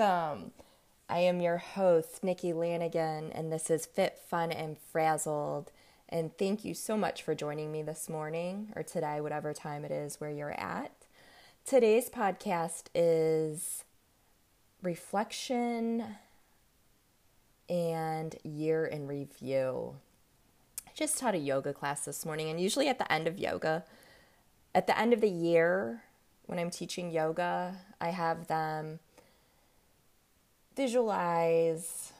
welcome. I am your host, Nikki Lanigan, and this is Fit, Fun, and Frazzled. And thank you so much for joining me this morning or today, whatever time it is where you're at. Today's podcast is reflection and year in review. I just taught a yoga class this morning, and usually at the end of yoga, at the end of the year, when I'm teaching yoga, I have them visualize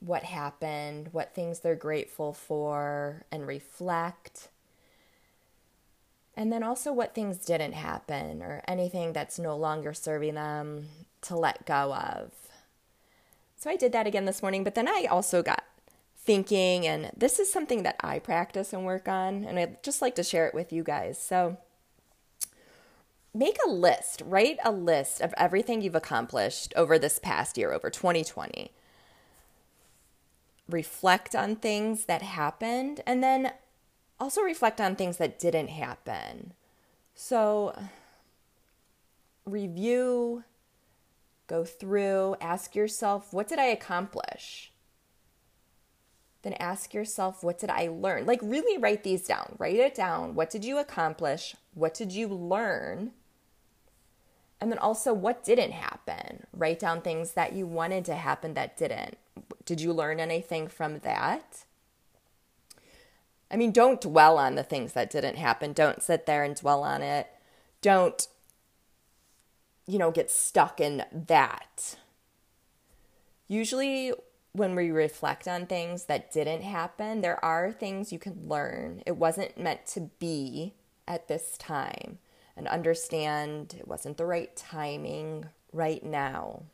what happened, what things they're grateful for, and reflect. And then also what things didn't happen or anything that's no longer serving them to let go of. So I did that again this morning, but then I also got thinking, and this is something that I practice and work on, and I'd just like to share it with you guys. So make a list, write a list of everything you've accomplished over this past year, over 2020. Reflect on things that happened and then also reflect on things that didn't happen. So, review, go through, ask yourself, what did I accomplish? Then ask yourself, what did I learn? Like, really write these down. Write it down. What did you accomplish? What did you learn? And then also, what didn't happen? Write down things that you wanted to happen that didn't. Did you learn anything from that? I mean, don't dwell on the things that didn't happen. Don't sit there and dwell on it. Don't, you know, get stuck in that. Usually, when we reflect on things that didn't happen, there are things you can learn. It wasn't meant to be at this time and understand it wasn't the right timing right now.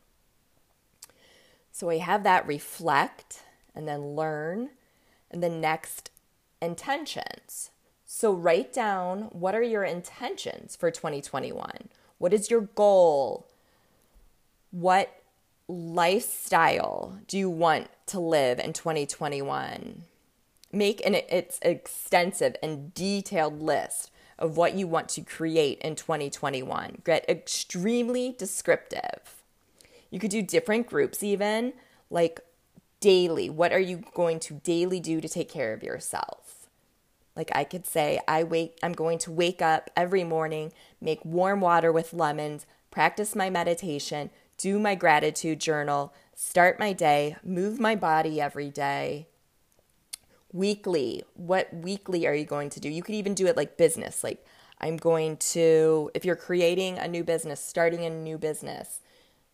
So we have that reflect and then learn, and then next, intentions. So write down what are your intentions for 2021? What is your goal? What lifestyle do you want to live in 2021? Make an it's extensive and detailed list of what you want to create in 2021. Get extremely descriptive. You could do different groups, even like daily. What are you going to daily do to take care of yourself? Like I could say, I wake, I'm going to wake up every morning, make warm water with lemons, practice my meditation, do my gratitude journal, start my day, move my body every day, weekly. What weekly are you going to do? You could even do it like business. Like, I'm going to, if you're creating a new business, starting a new business,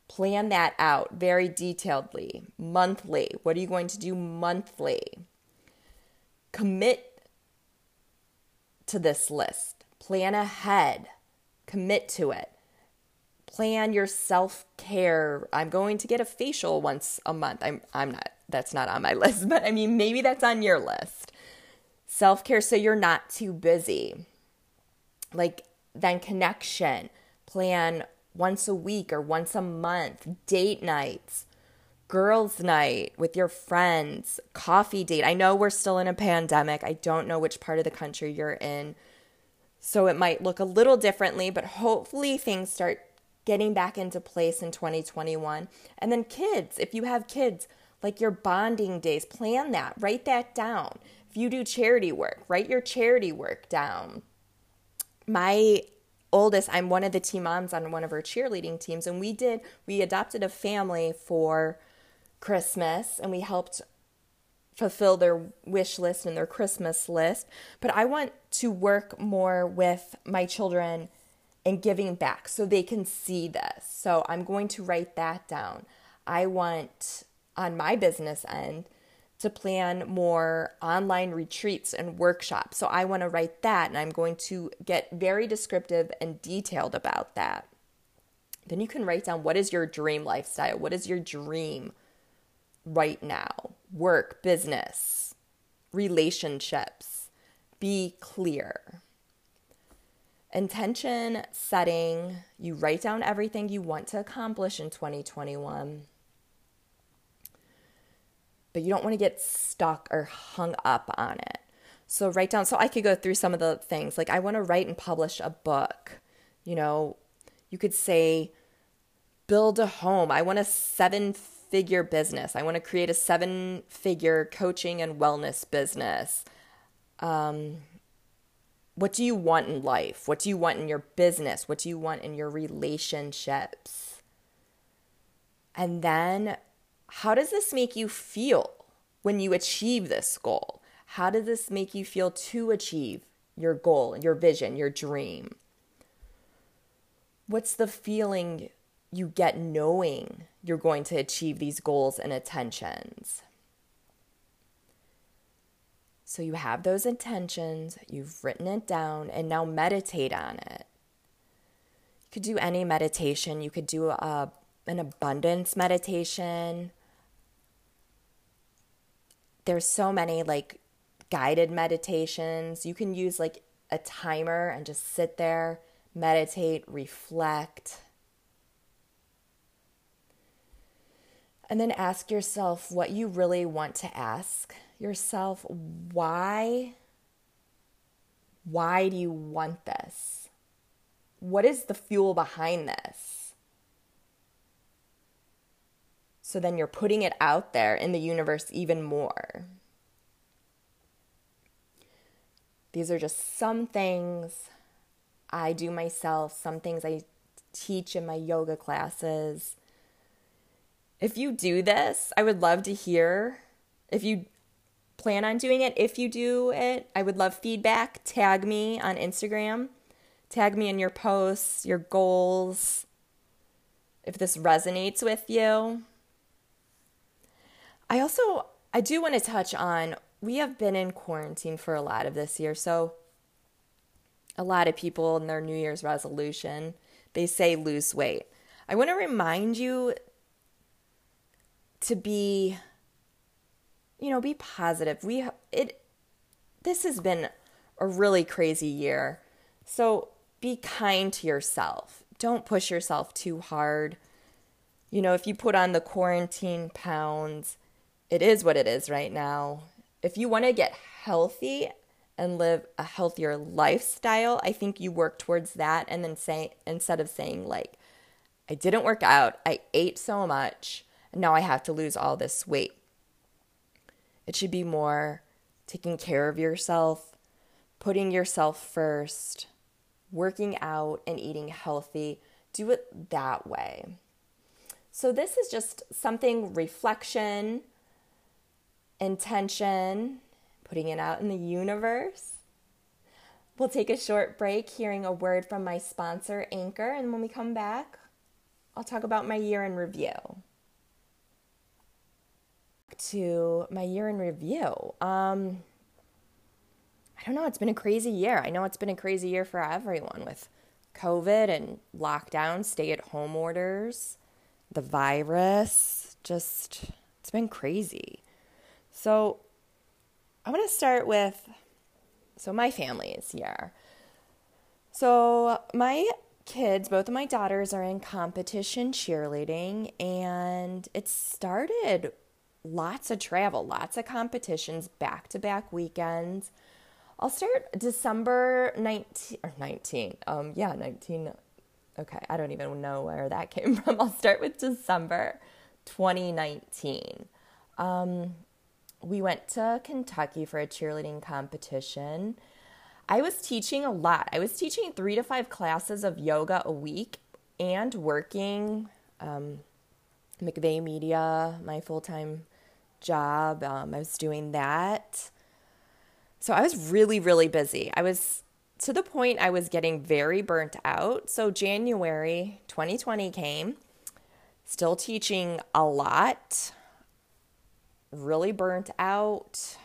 plan that out very detailedly, monthly. What are you going to do monthly? Commit to this list, plan ahead, commit to it. Plan your self care. I'm going to get a facial once a month. I'm, I'm not that's not on my list, but I mean, maybe that's on your list. Self care so you're not too busy. Like, then connection, plan once a week or once a month, date nights, girls' night with your friends, coffee date. I know we're still in a pandemic. I don't know which part of the country you're in. So it might look a little differently, but hopefully things start getting back into place in 2021. And then kids, if you have kids, like your bonding days. Plan that, write that down. If you do charity work, write your charity work down. My oldest, I'm one of the team moms on one of our cheerleading teams, and we did, we adopted a family for Christmas and we helped fulfill their wish list and their Christmas list. But I want to work more with my children and giving back so they can see this. So I'm going to write that down. I want on my business end to plan more online retreats and workshops. So I want to write that and I'm going to get very descriptive and detailed about that. Then you can write down what is your dream lifestyle? What is your dream right now? Work, business, relationships. Be clear. Intention setting, you write down everything you want to accomplish in 2021 but you don't want to get stuck or hung up on it. So write down, so I could go through some of the things. Like, I want to write and publish a book. You know, you could say, build a home. I want a seven figure business. I want to create a seven figure coaching and wellness business. Um, what do you want in life? What do you want in your business? What do you want in your relationships? And then, how does this make you feel when you achieve this goal? How does this make you feel to achieve your goal, your vision, your dream? What's the feeling you get knowing you're going to achieve these goals and intentions? So you have those intentions, you've written it down, and now meditate on it. You could do any meditation. You could do a, an abundance meditation. There's so many like guided meditations. You can use like a timer and just sit there, meditate, reflect. And then ask yourself what you really want to ask yourself why why do you want this? What is the fuel behind this? So then you're putting it out there in the universe even more. These are just some things I do myself, some things I teach in my yoga classes. If you do this, I would love to hear. If you plan on doing it. If you do it, I would love feedback. Tag me on Instagram. Tag me in your posts, your goals, if this resonates with you. I also I do want to touch on we have been in quarantine for a lot of this year. So a lot of people in their New Year's resolution, they say lose weight. I want to remind you to be you know, be positive. We it this has been a really crazy year. So be kind to yourself. Don't push yourself too hard. You know, if you put on the quarantine pounds, it is what it is right now. If you want to get healthy and live a healthier lifestyle, I think you work towards that and then say instead of saying like I didn't work out, I ate so much, and now I have to lose all this weight. It should be more taking care of yourself, putting yourself first, working out and eating healthy. Do it that way. So, this is just something reflection, intention, putting it out in the universe. We'll take a short break, hearing a word from my sponsor, Anchor, and when we come back, I'll talk about my year in review to my year in review. Um, I don't know. It's been a crazy year. I know it's been a crazy year for everyone with COVID and lockdown, stay at home orders, the virus. Just, it's been crazy. So, I want to start with so my family's here. So, my kids, both of my daughters are in competition cheerleading, and it started lots of travel, lots of competitions, back to back weekends. I'll start December 19 or 19. Um yeah, 19. Okay, I don't even know where that came from. I'll start with December 2019. Um we went to Kentucky for a cheerleading competition. I was teaching a lot. I was teaching 3 to 5 classes of yoga a week and working um McVeigh Media, my full time job. Um, I was doing that. So I was really, really busy. I was to the point I was getting very burnt out. So January 2020 came, still teaching a lot, really burnt out,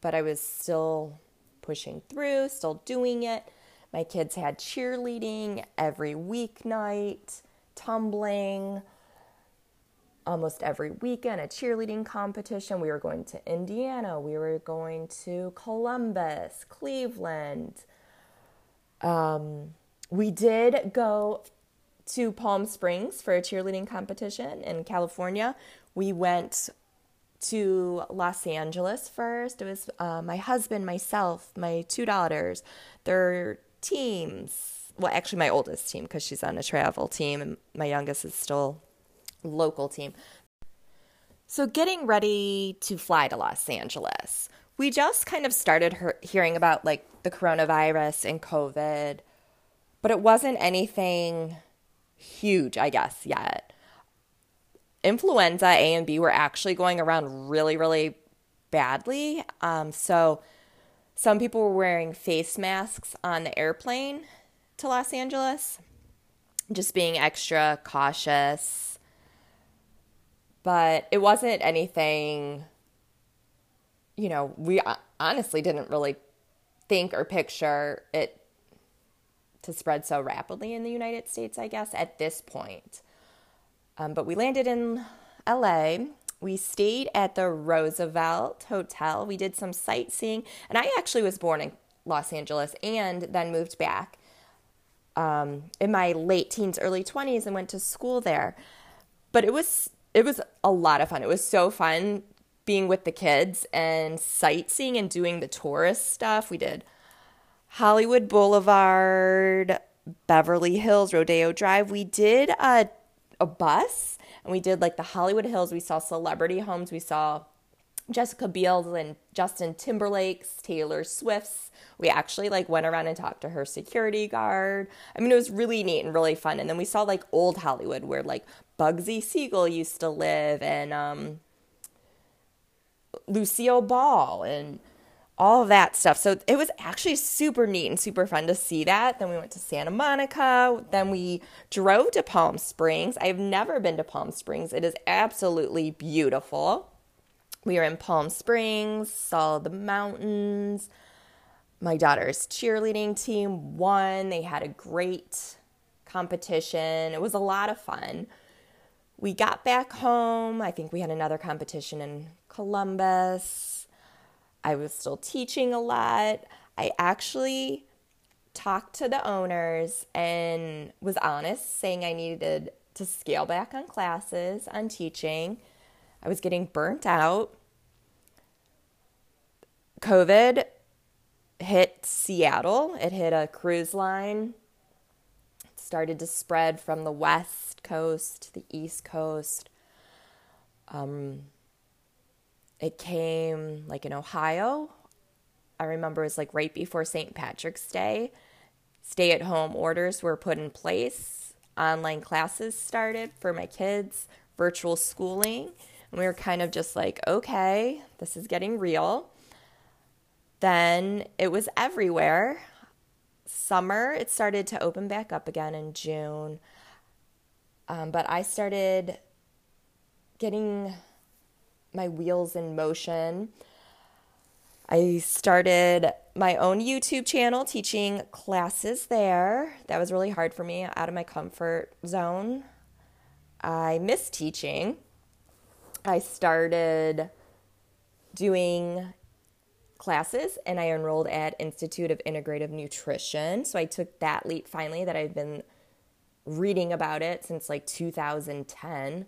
but I was still pushing through, still doing it. My kids had cheerleading every weeknight, tumbling, almost every weekend a cheerleading competition. We were going to Indiana, we were going to Columbus, Cleveland. Um, we did go to Palm Springs for a cheerleading competition in California. We went to Los Angeles first. It was uh, my husband, myself, my two daughters, their teams, well, actually, my oldest team because she's on a travel team, and my youngest is still local team. So, getting ready to fly to Los Angeles, we just kind of started hearing about like the coronavirus and COVID, but it wasn't anything huge, I guess, yet. Influenza A and B were actually going around really, really badly. Um, so, some people were wearing face masks on the airplane to Los Angeles, just being extra cautious. But it wasn't anything, you know, we honestly didn't really think or picture it to spread so rapidly in the United States, I guess, at this point. Um, but we landed in LA we stayed at the Roosevelt Hotel. We did some sightseeing, and I actually was born in Los Angeles and then moved back um, in my late teens, early 20s, and went to school there. But it was it was a lot of fun. It was so fun being with the kids and sightseeing and doing the tourist stuff. We did Hollywood Boulevard, Beverly Hills, Rodeo Drive. We did a a bus and we did like the Hollywood Hills. We saw celebrity homes. We saw Jessica Biel's and Justin Timberlake's, Taylor Swift's. We actually like went around and talked to her security guard. I mean, it was really neat and really fun. And then we saw like old Hollywood where like Bugsy Siegel used to live and um, Lucille Ball and all that stuff. So it was actually super neat and super fun to see that. Then we went to Santa Monica. Then we drove to Palm Springs. I've never been to Palm Springs. It is absolutely beautiful. We were in Palm Springs, saw the mountains. My daughter's cheerleading team won. They had a great competition. It was a lot of fun. We got back home. I think we had another competition in Columbus I was still teaching a lot. I actually talked to the owners and was honest, saying I needed to scale back on classes, on teaching. I was getting burnt out. COVID hit Seattle, it hit a cruise line. It started to spread from the west coast to the east coast. Um, it came like in Ohio. I remember it was like right before St. Patrick's Day. Stay at home orders were put in place. Online classes started for my kids, virtual schooling. And we were kind of just like, okay, this is getting real. Then it was everywhere. Summer, it started to open back up again in June. Um, but I started getting my wheels in motion. I started my own YouTube channel teaching classes there. That was really hard for me, out of my comfort zone. I miss teaching. I started doing classes and I enrolled at Institute of Integrative Nutrition. So I took that leap finally that I've been reading about it since like 2010,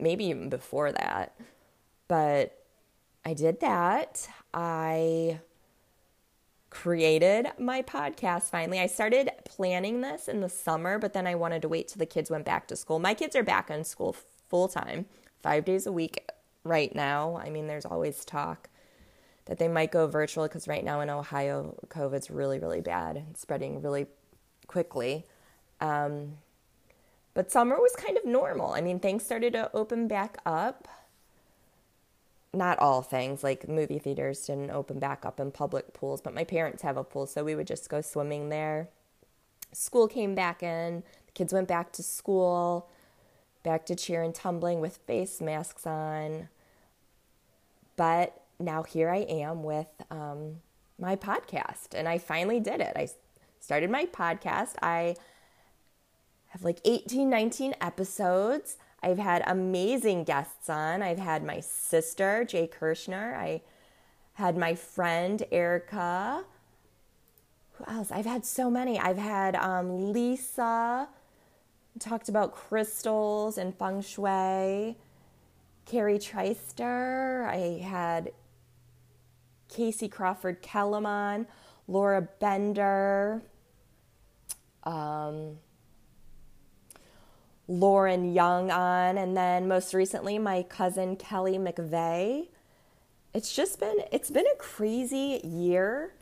maybe even before that. But I did that. I created my podcast finally. I started planning this in the summer, but then I wanted to wait till the kids went back to school. My kids are back in school full time, five days a week right now. I mean, there's always talk that they might go virtual because right now in Ohio, COVID's really, really bad spreading really quickly. Um, but summer was kind of normal. I mean, things started to open back up not all things like movie theaters didn't open back up in public pools but my parents have a pool so we would just go swimming there. School came back in the kids went back to school back to cheer and tumbling with face masks on. But now here i am with um, my podcast and i finally did it. I started my podcast. I have like 18 19 episodes I've had amazing guests on. I've had my sister, Jay Kirschner. I had my friend, Erica. Who else? I've had so many. I've had um, Lisa, talked about crystals and feng shui. Carrie Treister. I had Casey Crawford Kellerman, Laura Bender. um, Lauren Young on, and then most recently my cousin Kelly McVeigh. It's just been it's been a crazy year,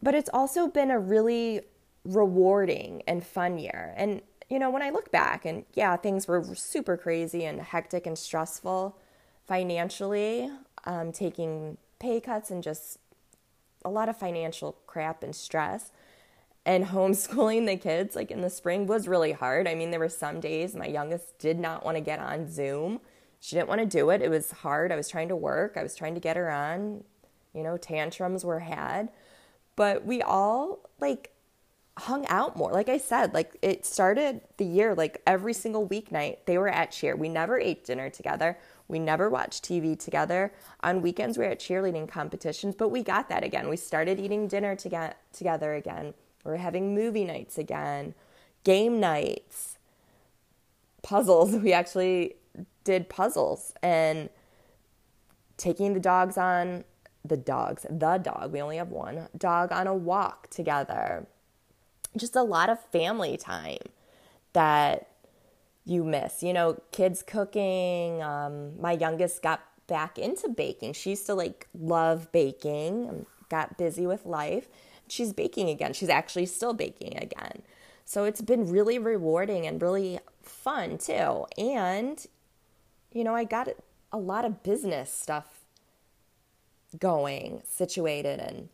but it's also been a really rewarding and fun year. And you know, when I look back and yeah, things were super crazy and hectic and stressful financially, um, taking pay cuts and just a lot of financial crap and stress and homeschooling the kids like in the spring was really hard. I mean, there were some days my youngest did not want to get on Zoom. She didn't want to do it. It was hard. I was trying to work. I was trying to get her on. You know, tantrums were had. But we all like hung out more. Like I said, like it started the year like every single weeknight they were at cheer. We never ate dinner together. We never watched TV together. On weekends we were at cheerleading competitions, but we got that again. We started eating dinner to get together again. We're having movie nights again, game nights, puzzles. We actually did puzzles and taking the dogs on the dogs, the dog, we only have one dog on a walk together. Just a lot of family time that you miss. You know, kids cooking. Um, my youngest got back into baking. She used to like love baking, got busy with life she's baking again. She's actually still baking again. So it's been really rewarding and really fun too. And, you know, I got a lot of business stuff going, situated, and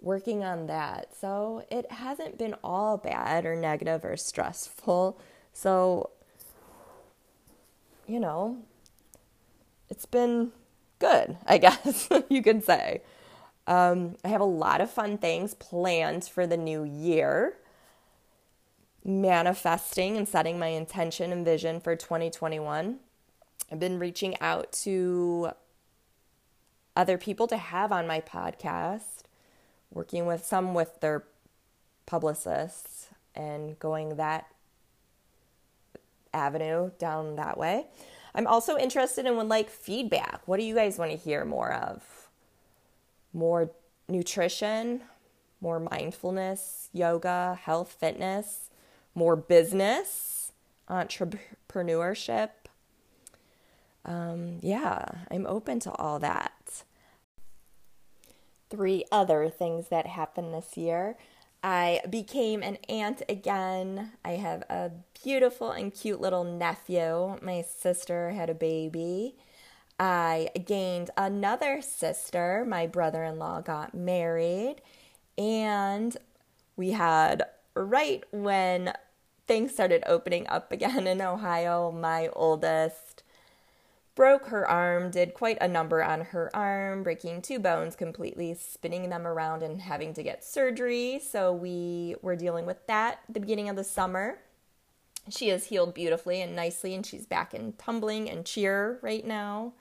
working on that. So it hasn't been all bad or negative or stressful. So, you know, it's been good, I guess you could say. Um, I have a lot of fun things planned for the new year. Manifesting and setting my intention and vision for 2021. I've been reaching out to other people to have on my podcast, working with some with their publicists and going that avenue down that way. I'm also interested in would like feedback. What do you guys want to hear more of? More nutrition, more mindfulness, yoga, health, fitness, more business, entrepreneurship. Um, yeah, I'm open to all that. Three other things that happened this year. I became an aunt again. I have a beautiful and cute little nephew. My sister had a baby. I gained another sister. My brother in law got married, and we had right when things started opening up again in Ohio, my oldest broke her arm, did quite a number on her arm, breaking two bones completely, spinning them around and having to get surgery. So we were dealing with that the beginning of the summer. She has healed beautifully and nicely, and she's back in tumbling and cheer right now.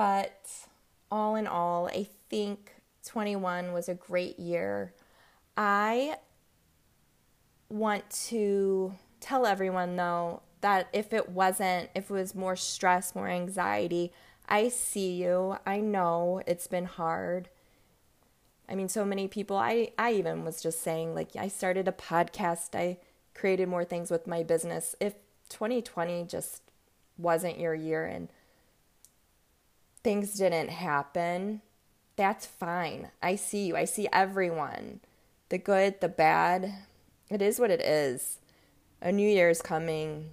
But all in all, I think 21 was a great year. I want to tell everyone though that if it wasn't, if it was more stress, more anxiety, I see you. I know it's been hard. I mean, so many people, I, I even was just saying, like, I started a podcast, I created more things with my business. If 2020 just wasn't your year and things didn't happen, that's fine. I see you. I see everyone. The good, the bad. It is what it is. A new year is coming.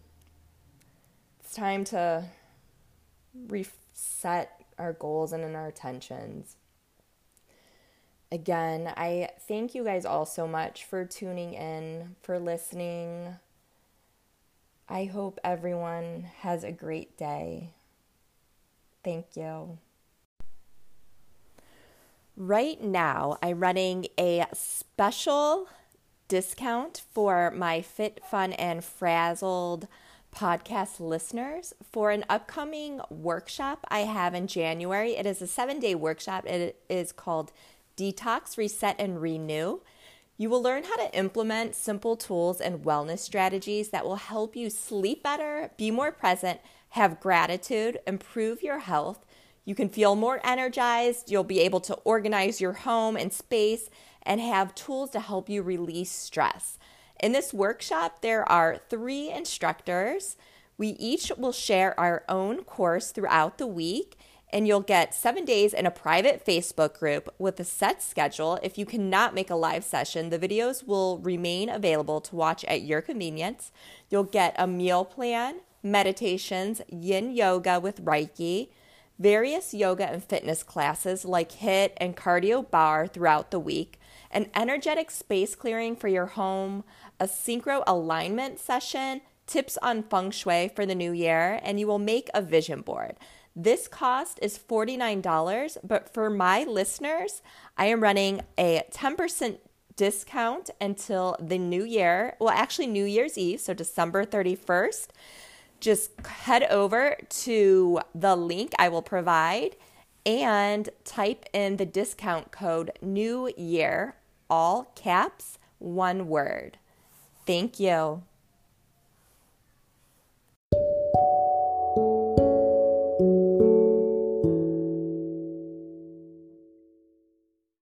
It's time to reset our goals and our attentions. Again, I thank you guys all so much for tuning in, for listening. I hope everyone has a great day. Thank you. Right now, I'm running a special discount for my Fit, Fun, and Frazzled podcast listeners for an upcoming workshop I have in January. It is a seven day workshop. It is called Detox, Reset, and Renew. You will learn how to implement simple tools and wellness strategies that will help you sleep better, be more present, have gratitude, improve your health, You can feel more energized. You'll be able to organize your home and space and have tools to help you release stress. In this workshop, there are three instructors. We each will share our own course throughout the week, and you'll get seven days in a private Facebook group with a set schedule. If you cannot make a live session, the videos will remain available to watch at your convenience. You'll get a meal plan, meditations, yin yoga with Reiki, various yoga and fitness classes like HIIT and cardio barre throughout the week, an energetic space clearing for your home, a synchro alignment session, tips on feng shui for the new year, and you will make a vision board. This cost is $49, but for my listeners, I am running a 10% discount until the new year. Well, actually, New Year's Eve, so December 31st just head over to the link I will provide and type in the discount code New Year, all caps, one word. Thank you.